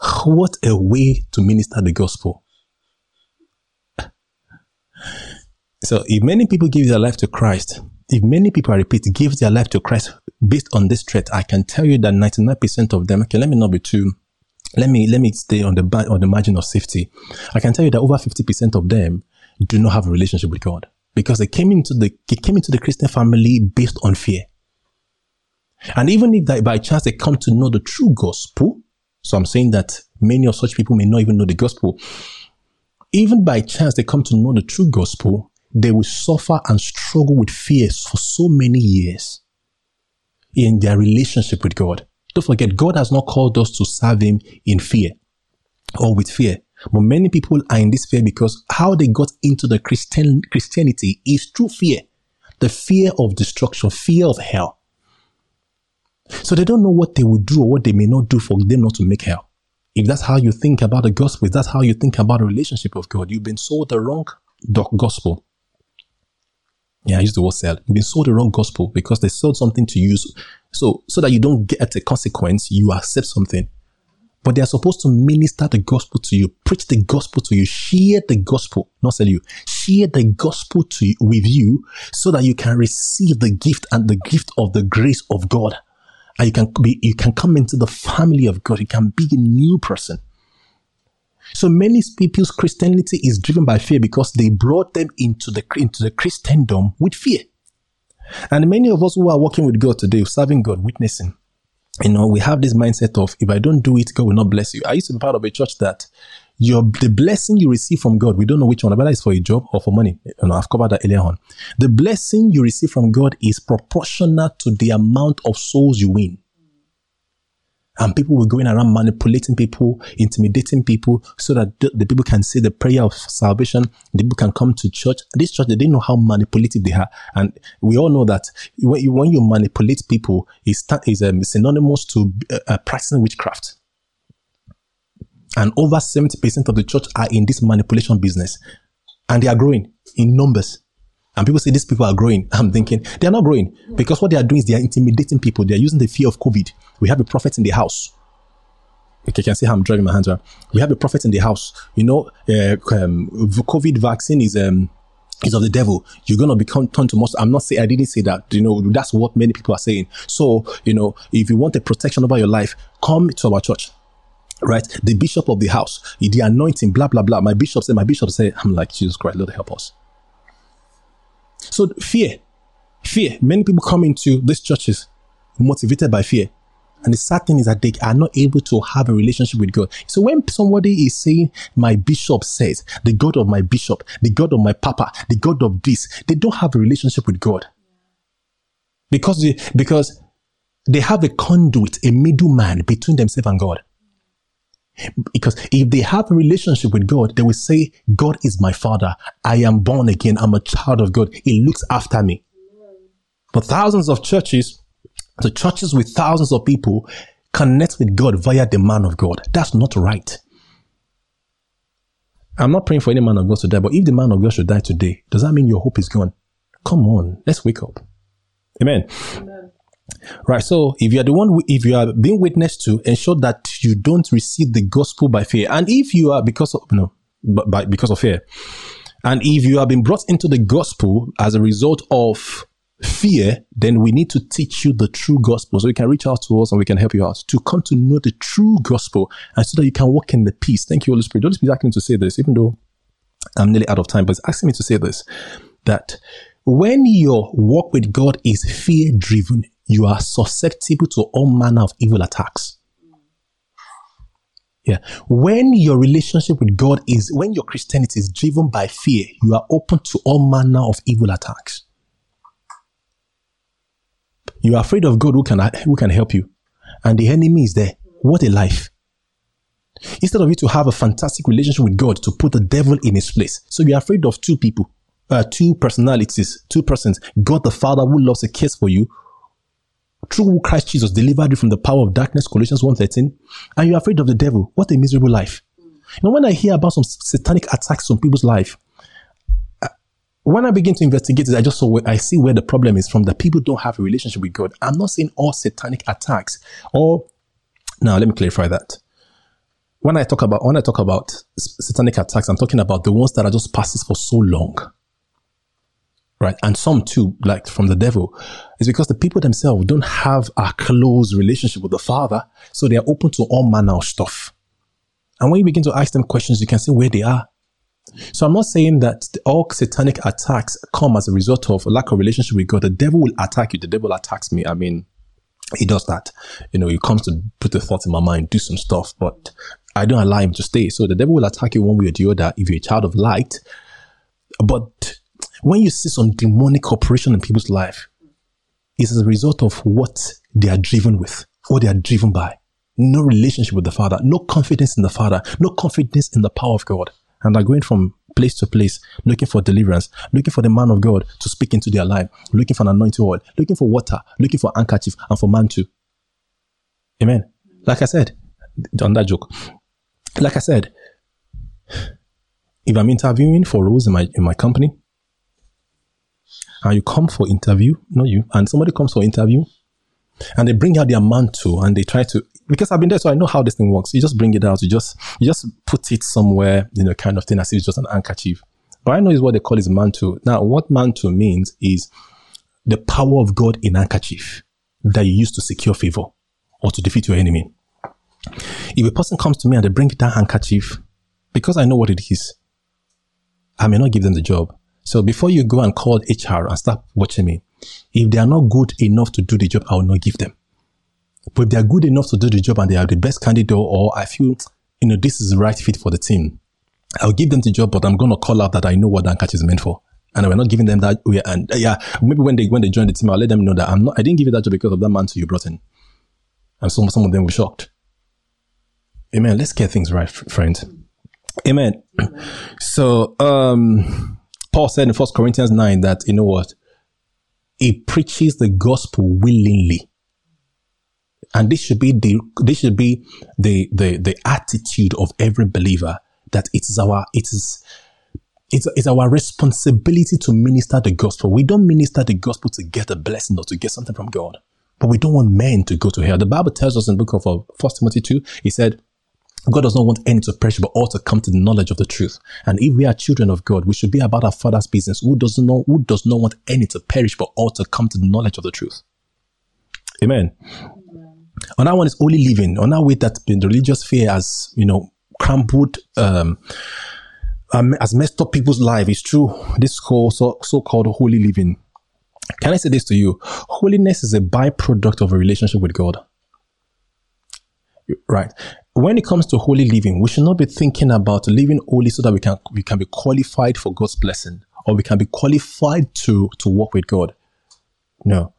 What a way to minister the gospel." So if many people give their life to Christ, if many people, I repeat, give their life to Christ based on this threat, I can tell you that 99% of them, okay, let me not be too let me let me stay on the on the margin of safety. I can tell you that over fifty percent of them do not have a relationship with God because they came into the they came into the Christian family based on fear. And even if that by chance they come to know the true gospel, so I'm saying that many of such people may not even know the gospel. Even by chance they come to know the true gospel, they will suffer and struggle with fears for so many years in their relationship with God. Don't forget, God has not called us to serve Him in fear or with fear. But many people are in this fear because how they got into the Christian Christianity is through fear. The fear of destruction, fear of hell. So they don't know what they will do or what they may not do for them not to make hell. If that's how you think about the gospel, if that's how you think about the relationship of God, you've been sold the wrong gospel. Yeah, I use the word sell. You've been sold the wrong gospel because they sold something to you. So, so that you don't get a consequence, you accept something. But they are supposed to minister the gospel to you, preach the gospel to you, share the gospel, not sell you, share the gospel to you, with you so that you can receive the gift and the gift of the grace of God. And you can be, you can come into the family of God. You can be a new person. So many people's Christianity is driven by fear because they brought them into the, into the Christendom with fear. And many of us who are working with God today, serving God, witnessing, you know, we have this mindset of if I don't do it, God will not bless you. I used to be part of a church that your the blessing you receive from God, we don't know which one, whether it's for a job or for money. You know, I've covered that earlier on. The blessing you receive from God is proportional to the amount of souls you win. And people were going around manipulating people, intimidating people, so that the, the, people can say the prayer of salvation. The people can come to church. This church, they didn't know how manipulative they are. And we all know that when you, when you manipulate people, it's, it's um, synonymous to uh, uh, practicing witchcraft. And over 70% of the church are in this manipulation business. And they are growing in numbers. And people say these people are growing. I'm thinking they are not growing because what they are doing is they are intimidating people. They are using the fear of COVID. We have a prophet in the house. Okay, you can see how I'm driving my hands around. We have a prophet in the house. You know, uh, um, COVID vaccine is um, is of the devil. You're gonna become turned to most. I'm not saying I didn't say that. You know, that's what many people are saying. So, you know, if you want a protection over your life, come to our church right? The bishop of the house, the anointing, blah, blah, blah. My bishop said, my bishop said, I'm like, Jesus Christ, Lord help us. So fear, fear. Many people come into these churches motivated by fear. And the sad thing is that they are not able to have a relationship with God. So when somebody is saying, my bishop says, the God of my bishop, the God of my papa, the God of this, they don't have a relationship with God. Because, they, because they have a conduit, a middleman between themselves and God. Because if they have a relationship with God, they will say, God is my father. I am born again. I'm a child of God. He looks after me. But thousands of churches, the churches with thousands of people connect with God via the man of God. That's not right. I'm not praying for any man of God to die, but if the man of God should die today, does that mean your hope is gone? Come on, let's wake up. Amen. Amen. Right. So if you are the one, if you are being witnessed to, ensure that you don't receive the gospel by fear. And if you are because of, no, by, because of fear, and if you have been brought into the gospel as a result of fear, then we need to teach you the true gospel. So you can reach out to us and we can help you out to come to know the true gospel and so that you can walk in the peace. Thank you, Holy Spirit. Holy Spirit asking me to say this, even though I'm nearly out of time, but it's asking me to say this, that when your walk with God is fear driven, you are susceptible to all manner of evil attacks. Yeah. When your relationship with God is, when your Christianity is driven by fear, you are open to all manner of evil attacks. You are afraid of God who can, who can help you. And the enemy is there. What a life. Instead of you to have a fantastic relationship with God to put the devil in his place. So you're afraid of two people, uh, two personalities, two persons. God the Father who loves a cares for you, through Christ Jesus delivered you from the power of darkness, Colossians 1.13, and you're afraid of the devil. What a miserable life. You know, when I hear about some satanic attacks on people's life, uh, when I begin to investigate it, I just saw I see where the problem is from. That people don't have a relationship with God. I'm not saying all satanic attacks. Or now, let me clarify that. When I talk about when I talk about satanic attacks, I'm talking about the ones that are just passes for so long right? And some too, like from the devil, is because the people themselves don't have a close relationship with the Father, so they are open to all manner of stuff. And when you begin to ask them questions, you can see where they are. So I'm not saying that all satanic attacks come as a result of a lack of relationship with God. The devil will attack you. The devil attacks me. I mean, he does that. You know, he comes to put the thoughts in my mind, do some stuff, but I don't allow him to stay. So the devil will attack you one way or the other if you're a child of light. But when you see some demonic operation in people's life, it's as a result of what they are driven with, what they are driven by. No relationship with the Father, no confidence in the Father, no confidence in the power of God. And they're going from place to place, looking for deliverance, looking for the man of God to speak into their life, looking for an anointing oil, looking for water, looking for handkerchief and for man too. Amen. Like I said, on that joke, like I said, if I'm interviewing for roles in my in my company, and you come for interview, not you, and somebody comes for interview, and they bring out their mantle and they try to because I've been there, so I know how this thing works. You just bring it out, you just you just put it somewhere, you know, kind of thing as if it's just an handkerchief. But I know is what they call is mantle. Now, what mantle means is the power of God in handkerchief that you use to secure favor or to defeat your enemy. If a person comes to me and they bring that handkerchief, because I know what it is, I may not give them the job. So before you go and call HR and start watching me, if they are not good enough to do the job, I will not give them. But if they are good enough to do the job and they are the best candidate or I feel, you know, this is the right fit for the team, I'll give them the job, but I'm going to call out that I know what that catch is meant for. And we're not giving them that way. And uh, yeah, maybe when they, when they join the team, I'll let them know that I'm not, I didn't give you that job because of that man you brought in. And some, some of them were shocked. Amen. Let's get things right, friends. Amen. So, um, Paul said in First Corinthians 9 that, you know what? He preaches the gospel willingly. And this should be the, this should be the, the, the attitude of every believer that it is our, it is, it's, it's our responsibility to minister the gospel. We don't minister the gospel to get a blessing or to get something from God, but we don't want men to go to hell. The Bible tells us in the book of uh, First Timothy 2, he said, God does not want any to perish, but all to come to the knowledge of the truth. And if we are children of God, we should be about our Father's business, who does not who does not want any to perish, but all to come to the knowledge of the truth. Amen. Amen. that one is holy living. On that way that the religious fear has, you know, crumbled, um, um, has messed up people's life. It's true. This whole so, so-called holy living. Can I say this to you? Holiness is a byproduct of a relationship with God. Right when it comes to holy living, we should not be thinking about living holy so that we can we can be qualified for God's blessing or we can be qualified to to work with God. No.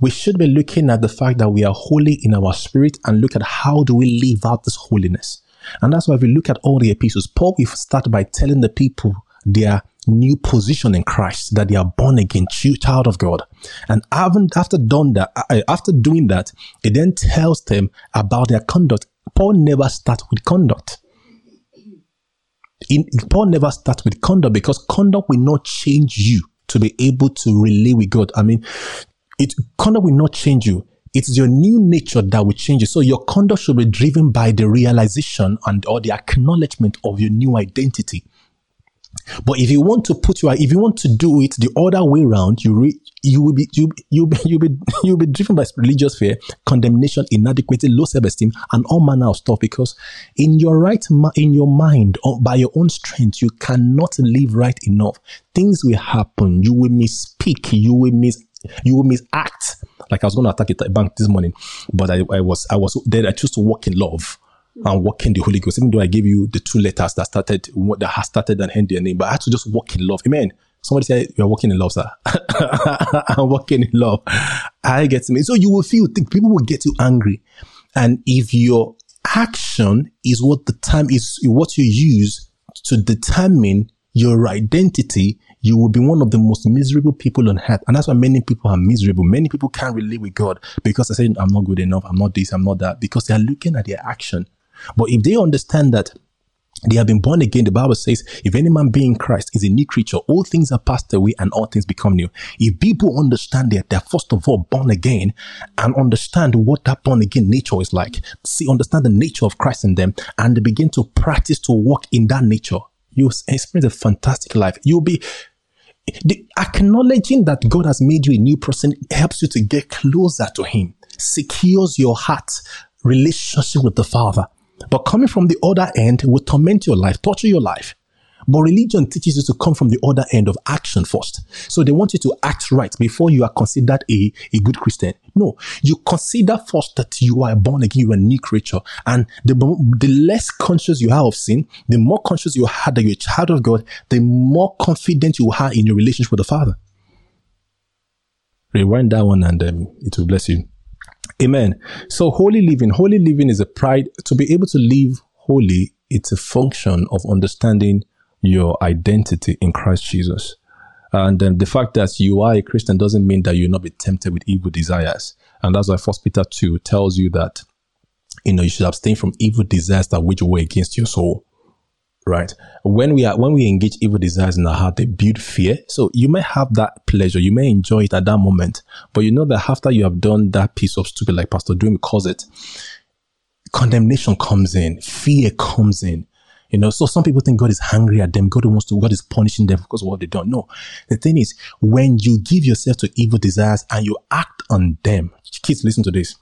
We should be looking at the fact that we are holy in our spirit and look at how do we live out this holiness. And that's why if we look at all the epistles, Paul will start by telling the people their new position in Christ, that they are born again, child of God. And after done that, uh, after doing that, it then tells them about their conduct Paul never starts with conduct. In, Paul never starts with conduct because conduct will not change you to be able to relate with God. I mean, it conduct will not change you. It's your new nature that will change you. So your conduct should be driven by the realization and or the acknowledgement of your new identity. But if you want to put your, if you want to do it the other way around, you re, you will be you you be, you be you be driven by religious fear, condemnation, inadequacy, low self-esteem, and all manner of stuff. Because in your right in your mind, or by your own strength, you cannot live right enough. Things will happen. You will misspeak. You will miss. You will misact. Like I was going to attack a bank this morning, but I, I was I was there. I chose to walk in love and walk in the Holy Ghost. Even though I gave you the two letters that started, that has started and ended their name, but I had to just walk in love. Amen. Somebody said, You're walking in love, sir. I'm walking in love. I get to me. So you will feel, think people will get you angry. And if your action is what the time is, what you use to determine your identity, you will be one of the most miserable people on earth. And that's why many people are miserable. Many people can't relate with God because they say, I'm not good enough. I'm not this. I'm not that because they are looking at their action. But if they understand that they have been born again. The Bible says, if any man be in Christ is a new creature, all things are passed away and all things become new. If people understand that they're first of all born again and understand what that born again nature is like, see, understand the nature of Christ in them and they begin to practice to walk in that nature, you'll experience a fantastic life. You'll be the, acknowledging that God has made you a new person helps you to get closer to Him, secures your heart relationship with the Father but coming from the other end will torment your life, torture your life. But religion teaches you to come from the other end of action first. So they want you to act right before you are considered a, a good Christian. No, you consider first that you are born again, you are a new creature. And the, the less conscious you are of sin, the more conscious you are that you're a child of God, the more confident you are in your relationship with the Father. Rewind that one and um, it will bless you. Amen. So holy living, holy living is a pride to be able to live holy. It's a function of understanding your identity in Christ Jesus. And um, the fact that you are a Christian doesn't mean that you'll not be tempted with evil desires. And that's why First Peter 2 tells you that, you know, you should abstain from evil desires that wage war against your soul. Right. When we are, when we engage evil desires in our heart, they build fear. So you may have that pleasure. You may enjoy it at that moment, but you know that after you have done that piece of stupid, like Pastor Dream calls it, condemnation comes in, fear comes in. You know, so some people think God is angry at them. God wants to, God is punishing them because of what they don't know. The thing is, when you give yourself to evil desires and you act on them, kids, listen to this.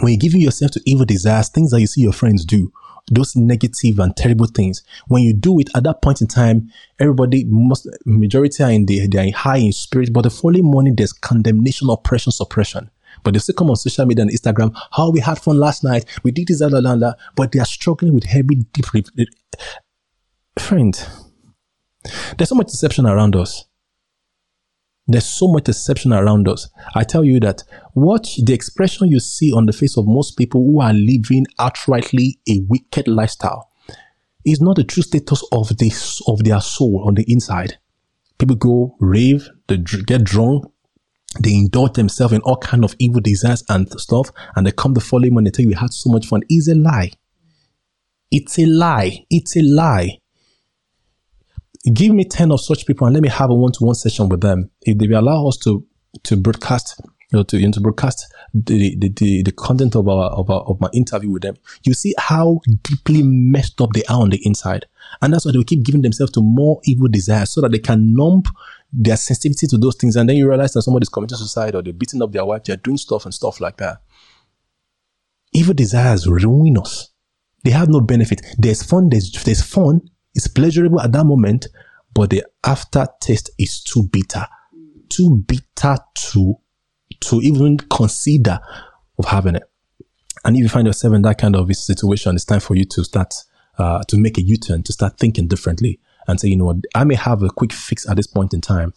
When you're giving yourself to evil desires, things that you see your friends do, those negative and terrible things, when you do it at that point in time, everybody, most majority are in the, they are high in spirit, but the following morning, there's condemnation, oppression, suppression. But they still come on social media and Instagram, how we had fun last night, we did this, that, that, that, but they are struggling with heavy, deep. Friend, there's so much deception around us. There's so much deception around us. I tell you that what the expression you see on the face of most people who are living outrightly a wicked lifestyle is not the true status of this of their soul on the inside. People go rave, they get drunk, they indulge themselves in all kind of evil desires and stuff, and they come the following morning and they tell you we had so much fun. It's a lie. It's a lie. It's a lie. Give me 10 of such people and let me have a one-to-one session with them. If they allow us to to broadcast you know, to, to broadcast the, the, the, the content of our, of our of my interview with them, you see how deeply messed up they are on the inside. And that's why they will keep giving themselves to more evil desires so that they can numb their sensitivity to those things. And then you realize that somebody's committing suicide or they're beating up their wife, they're doing stuff and stuff like that. Evil desires ruin us. They have no benefit. There's fun, there's, there's fun, it's pleasurable at that moment, but the aftertaste is too bitter. Too bitter to, to even consider of having it. And if you find yourself in that kind of situation, it's time for you to start, uh, to make a U-turn, to start thinking differently and say, you know what, I may have a quick fix at this point in time,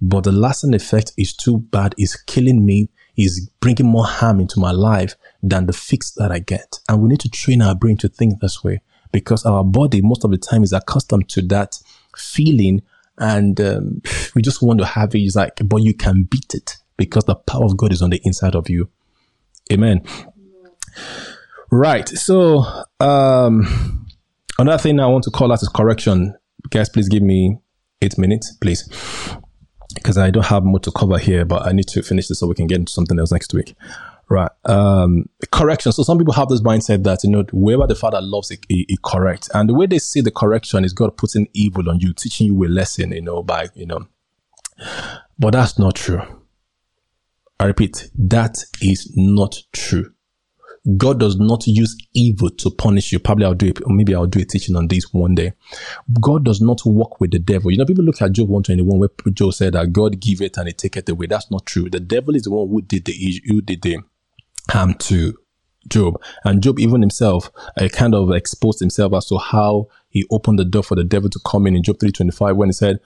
but the lasting effect is too bad, is killing me, is bringing more harm into my life than the fix that I get. And we need to train our brain to think this way because our body most of the time is accustomed to that feeling and um, we just want to have it. It's like, but you can beat it because the power of God is on the inside of you. Amen. Right. So, um, another thing I want to call out is correction. Guys, please give me eight minutes, please. Because I don't have more to cover here, but I need to finish this so we can get into something else next week. Right. Um, correction. So some people have this mindset that, you know, wherever the father loves it, it, it correct. And the way they see the correction is God putting evil on you, teaching you a lesson, you know, by, you know, but that's not true. I repeat, that is not true. God does not use evil to punish you. Probably I'll do it, maybe I'll do a teaching on this one day. God does not work with the devil. You know, people look at Job 121 where Job said that God give it and he take it away. That's not true. The devil is the one who did the who did the harm to Job. And Job even himself uh, kind of exposed himself as to how he opened the door for the devil to come in in Job 3.25 when he said,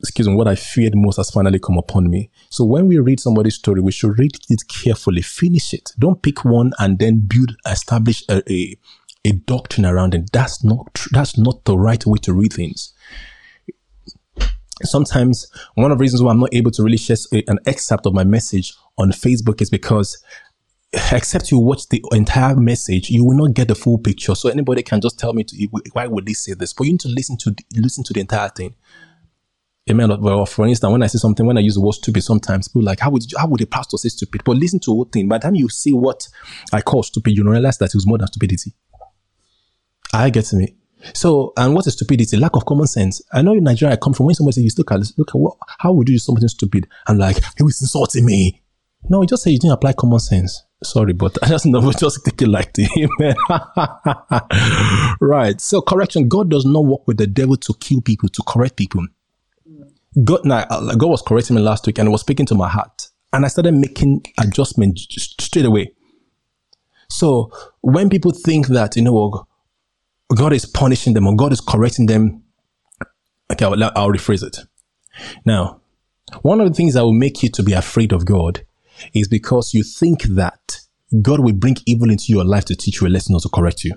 excuse me, what I feared most has finally come upon me. So when we read somebody's story, we should read it carefully, finish it. Don't pick one and then build, establish a, a, a doctrine around it. That's not, tr- that's not the right way to read things. Sometimes one of the reasons why I'm not able to really share an excerpt of my message on Facebook is because except you watch the entire message, you will not get the full picture. So anybody can just tell me to, why would they say this? But you need to listen to listen to the entire thing. Amen. Well, for instance, when I say something, when I use the word stupid, sometimes people like, how would you, how would a pastor say stupid? But listen to the whole thing. By the time you see what I call stupid, you realize that it was more than stupidity. I get me. So, and what is stupidity? Lack of common sense. I know in Nigeria I come from when somebody says, look at, look at what, how would you do something stupid? I'm like, he was insulting me. No, just say you didn't apply common sense. Sorry, but I just never just take it like the amen. right. So correction. God does not work with the devil to kill people, to correct people. God, now, uh, God was correcting me last week and was speaking to my heart. And I started making adjustments straight away. So when people think that, you know, God is punishing them or God is correcting them, okay, I'll, I'll rephrase it. Now, one of the things that will make you to be afraid of God is because you think that God will bring evil into your life to teach you a lesson or to correct you.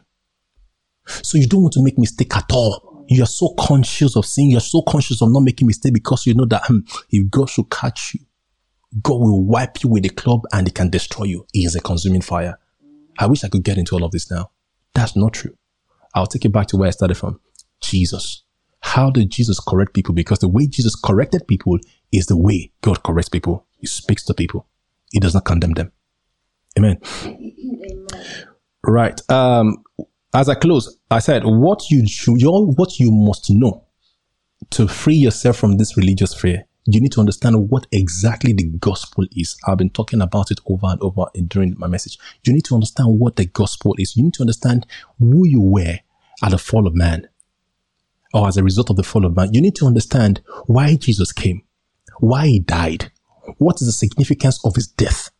So you don't want to make mistake at all. You are so conscious of sin. You're so conscious of not making mistake because you know that um, if God should catch you, God will wipe you with a club and he can destroy you. He is a consuming fire. I wish I could get into all of this now. That's not true. I'll take it back to where I started from. Jesus. How did Jesus correct people? Because the way Jesus corrected people is the way God corrects people. He speaks to people. He does not condemn them. Amen. Amen. Right. Um, as I close, I said what you what you must know to free yourself from this religious fear. You need to understand what exactly the gospel is. I've been talking about it over and over during my message. You need to understand what the gospel is. You need to understand who you were at the fall of man or as a result of the fall of man. You need to understand why Jesus came, why he died, what is the significance of his death,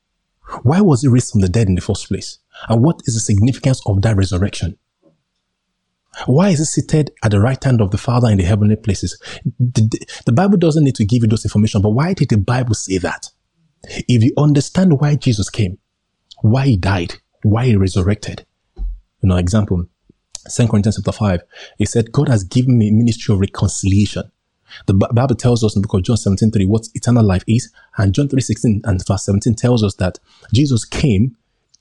why was he raised from the dead in the first place, and what is the significance of that resurrection. Why is he seated at the right hand of the Father in the heavenly places? The, the, Bible doesn't need to give you those information, but why did the Bible say that? If you understand why Jesus came, why he died, why he resurrected. You know, example, 2 Corinthians chapter 5, he said, God has given me ministry of reconciliation. The Bible tells us in the book of John 17, 3 what eternal life is. And John 3, 16 and verse 17 tells us that Jesus came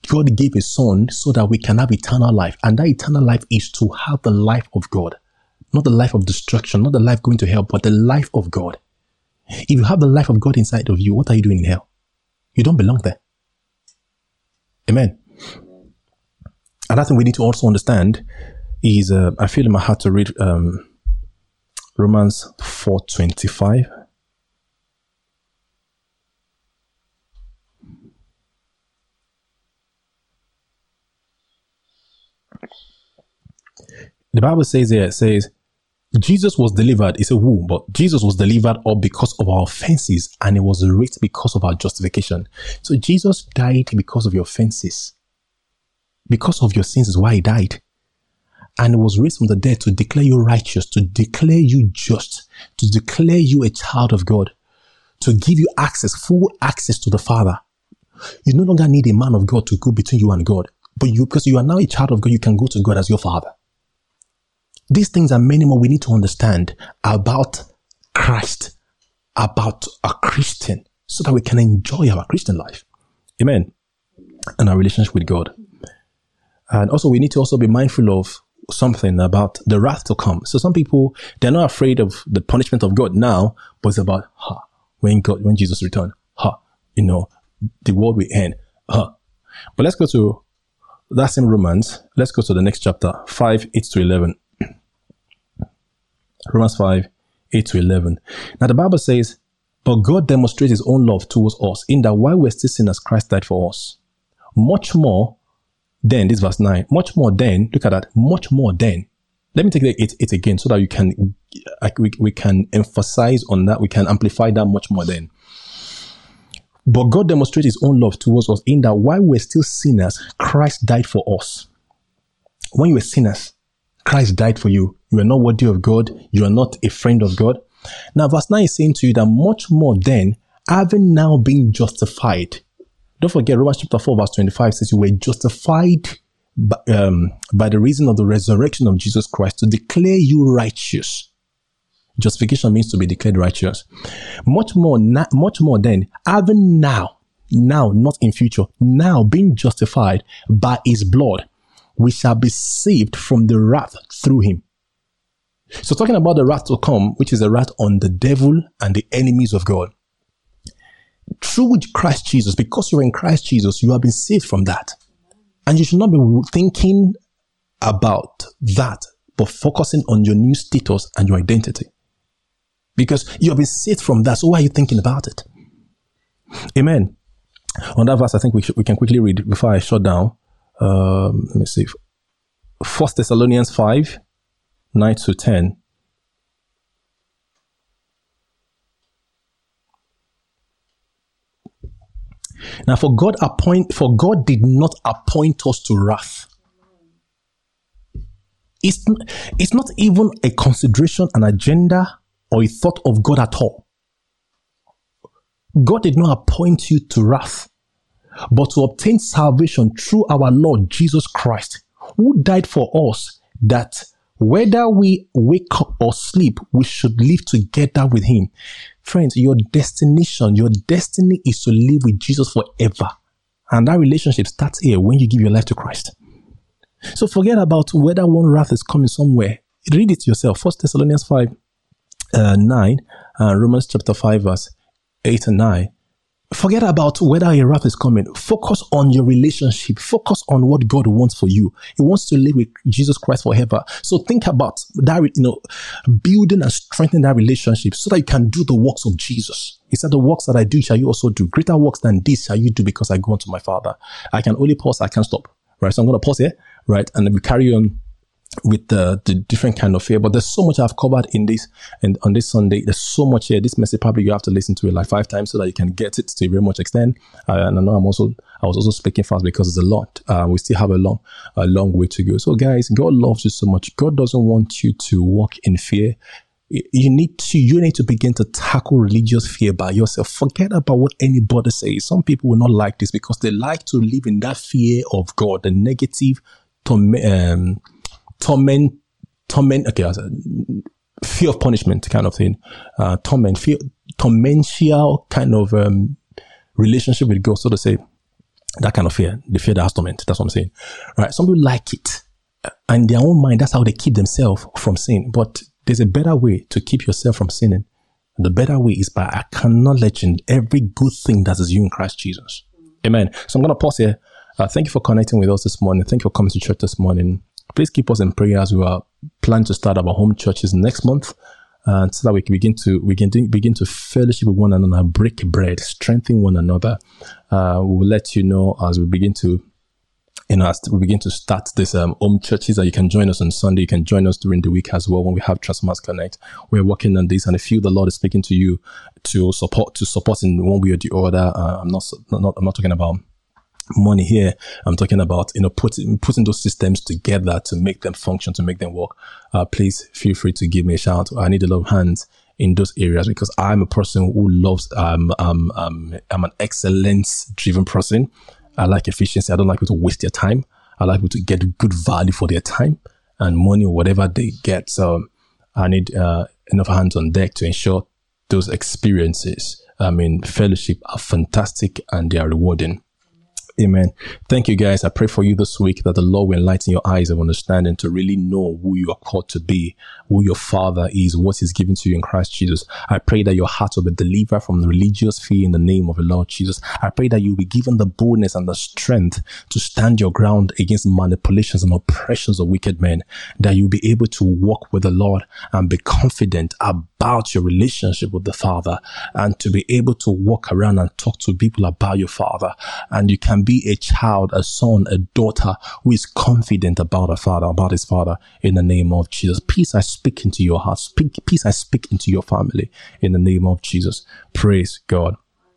God gave his son so that we can have eternal life. And that eternal life is to have the life of God. Not the life of destruction, not the life going to hell, but the life of God. If you have the life of God inside of you, what are you doing in hell? You don't belong there. Amen. Another thing we need to also understand is, uh, I feel in my heart to read um, Romans 4.25. The Bible says here, it says, Jesus was delivered. It's a who, but Jesus was delivered up because of our offenses and it was raised because of our justification. So Jesus died because of your offenses. Because of your sins is why he died. And was raised from the dead to declare you righteous, to declare you just, to declare you a child of God, to give you access, full access to the Father. You no longer need a man of God to go between you and God. But you, because you are now a child of God, you can go to God as your father. These things and many more we need to understand about Christ, about a Christian, so that we can enjoy our Christian life. Amen. And our relationship with God. And also, we need to also be mindful of something about the wrath to come. So some people, they're not afraid of the punishment of God now, but it's about, huh, when God, when Jesus return, huh, you know, the world will end, huh. But let's go to that's in Romans. Let's go to the next chapter, 5, 8 to 11. Romans 5, 8 to 11. Now the Bible says, But God demonstrates his own love towards us in that while we're still sinners, Christ died for us. Much more then, this verse 9, much more then, look at that, much more then. Let me take the 8, 8 again so that you can, we, we can emphasize on that, we can amplify that much more then. But God demonstrated his own love towards us in that while we're still sinners, Christ died for us. When you were sinners, Christ died for you. You are not worthy of God. You are not a friend of God. Now, verse 9 is saying to you that much more then, having now been justified. Don't forget, Romans chapter 4, verse 25 says you were justified by, um, by the reason of the resurrection of Jesus Christ to declare you righteous Justification means to be declared righteous. Much more, na- much more than having now, now, not in future, now being justified by his blood, we shall be saved from the wrath through him. So talking about the wrath to come, which is the wrath on the devil and the enemies of God. Through Christ Jesus, because you're in Christ Jesus, you have been saved from that. And you should not be thinking about that, but focusing on your new status and your identity because you have been saved from that. So why are you thinking about it? Amen. On that verse, I think we, should, we can quickly read before I shut down. Um, let me see. First Thessalonians 5, 9 to 10. Now, for God appoint, for God did not appoint us to wrath. It's, it's not even a consideration, an agenda or a thought of God at all. God did not appoint you to wrath, but to obtain salvation through our Lord Jesus Christ, who died for us that Whether we wake up or sleep, we should live together with him. Friends, your destination, your destiny is to live with Jesus forever. And that relationship starts here when you give your life to Christ. So forget about whether one wrath is coming somewhere. Read it yourself. First Thessalonians 5, uh, 9, and Romans chapter 5, verse 8 and 9. Forget about whether a wrath is coming. Focus on your relationship. Focus on what God wants for you. He wants to live with Jesus Christ forever. So think about that, you know, building and strengthening that relationship so that you can do the works of Jesus. He said, the works that I do shall you also do. Greater works than this shall you do because I go unto my Father. I can only pause. I can't stop. Right. So I'm going to pause here. Right. And then we carry on with the, the different kind of fear. But there's so much I've covered in this and on this Sunday. There's so much here. This message probably you have to listen to it like five times so that you can get it to a very much extent. Uh, and I know I'm also I was also speaking fast because it's a lot. Uh, we still have a long a long way to go. So guys, God loves you so much. God doesn't want you to walk in fear. You need to you need to begin to tackle religious fear by yourself. Forget about what anybody says. Some people will not like this because they like to live in that fear of God, the negative, um, torment, torment, okay, fear of punishment kind of thing, uh, torment, fear, tormential kind of um, relationship with God, so to say, that kind of fear, the fear that has torment. That's what I'm saying. Right? Some people like it. And their own mind, that's how they keep themselves from sin. But there's a better way to keep yourself from sinning. The better way is by acknowledging every good thing that is you in Christ Jesus. Amen. So I'm going to pause here. Uh, thank you for connecting with us this morning. Thank you for coming to church this morning please keep us in prayer as we are planning to start our home churches next month. And so that we can begin to we can begin to fellowship with one another, break bread, strengthen one another. Uh, we will let you know as we begin to you know, as we begin to start this um, home churches that you can join us on Sunday, you can join us during the week as well when we have Transformers Connect. We're working on this, and I feel the Lord is speaking to you to support to support in one way or the other. Uh, I'm not, not I'm not talking about money here. I'm talking about, you know, putting, putting those systems together to make them function, to make them work. Uh, please feel free to give me a shout. I need a lot of hands in those areas because I'm a person who loves, um, um, um, I'm an excellence driven person. I like efficiency. I don't like people to waste their time. I like people to get good value for their time and money or whatever they get. So I need, uh, enough hands on deck to ensure those experiences, I mean, fellowship are fantastic and they are rewarding. Amen. Thank you, guys. I pray for you this week that the Lord will enlighten your eyes of understanding to really know who you are called to be, who your Father is, what is given to you in Christ Jesus. I pray that your heart will be delivered from the religious fear in the name of the Lord Jesus. I pray that you will be given the boldness and the strength to stand your ground against manipulations and oppressions of wicked men, that you'll be able to walk with the Lord and be confident about your relationship with the Father and to be able to walk around and talk to people about your Father. And you can be a child, a son, a daughter who is confident about a father, about his father in the name of Jesus. Peace I speak into your heart. Speak, peace I speak into your family in the name of Jesus. Praise God.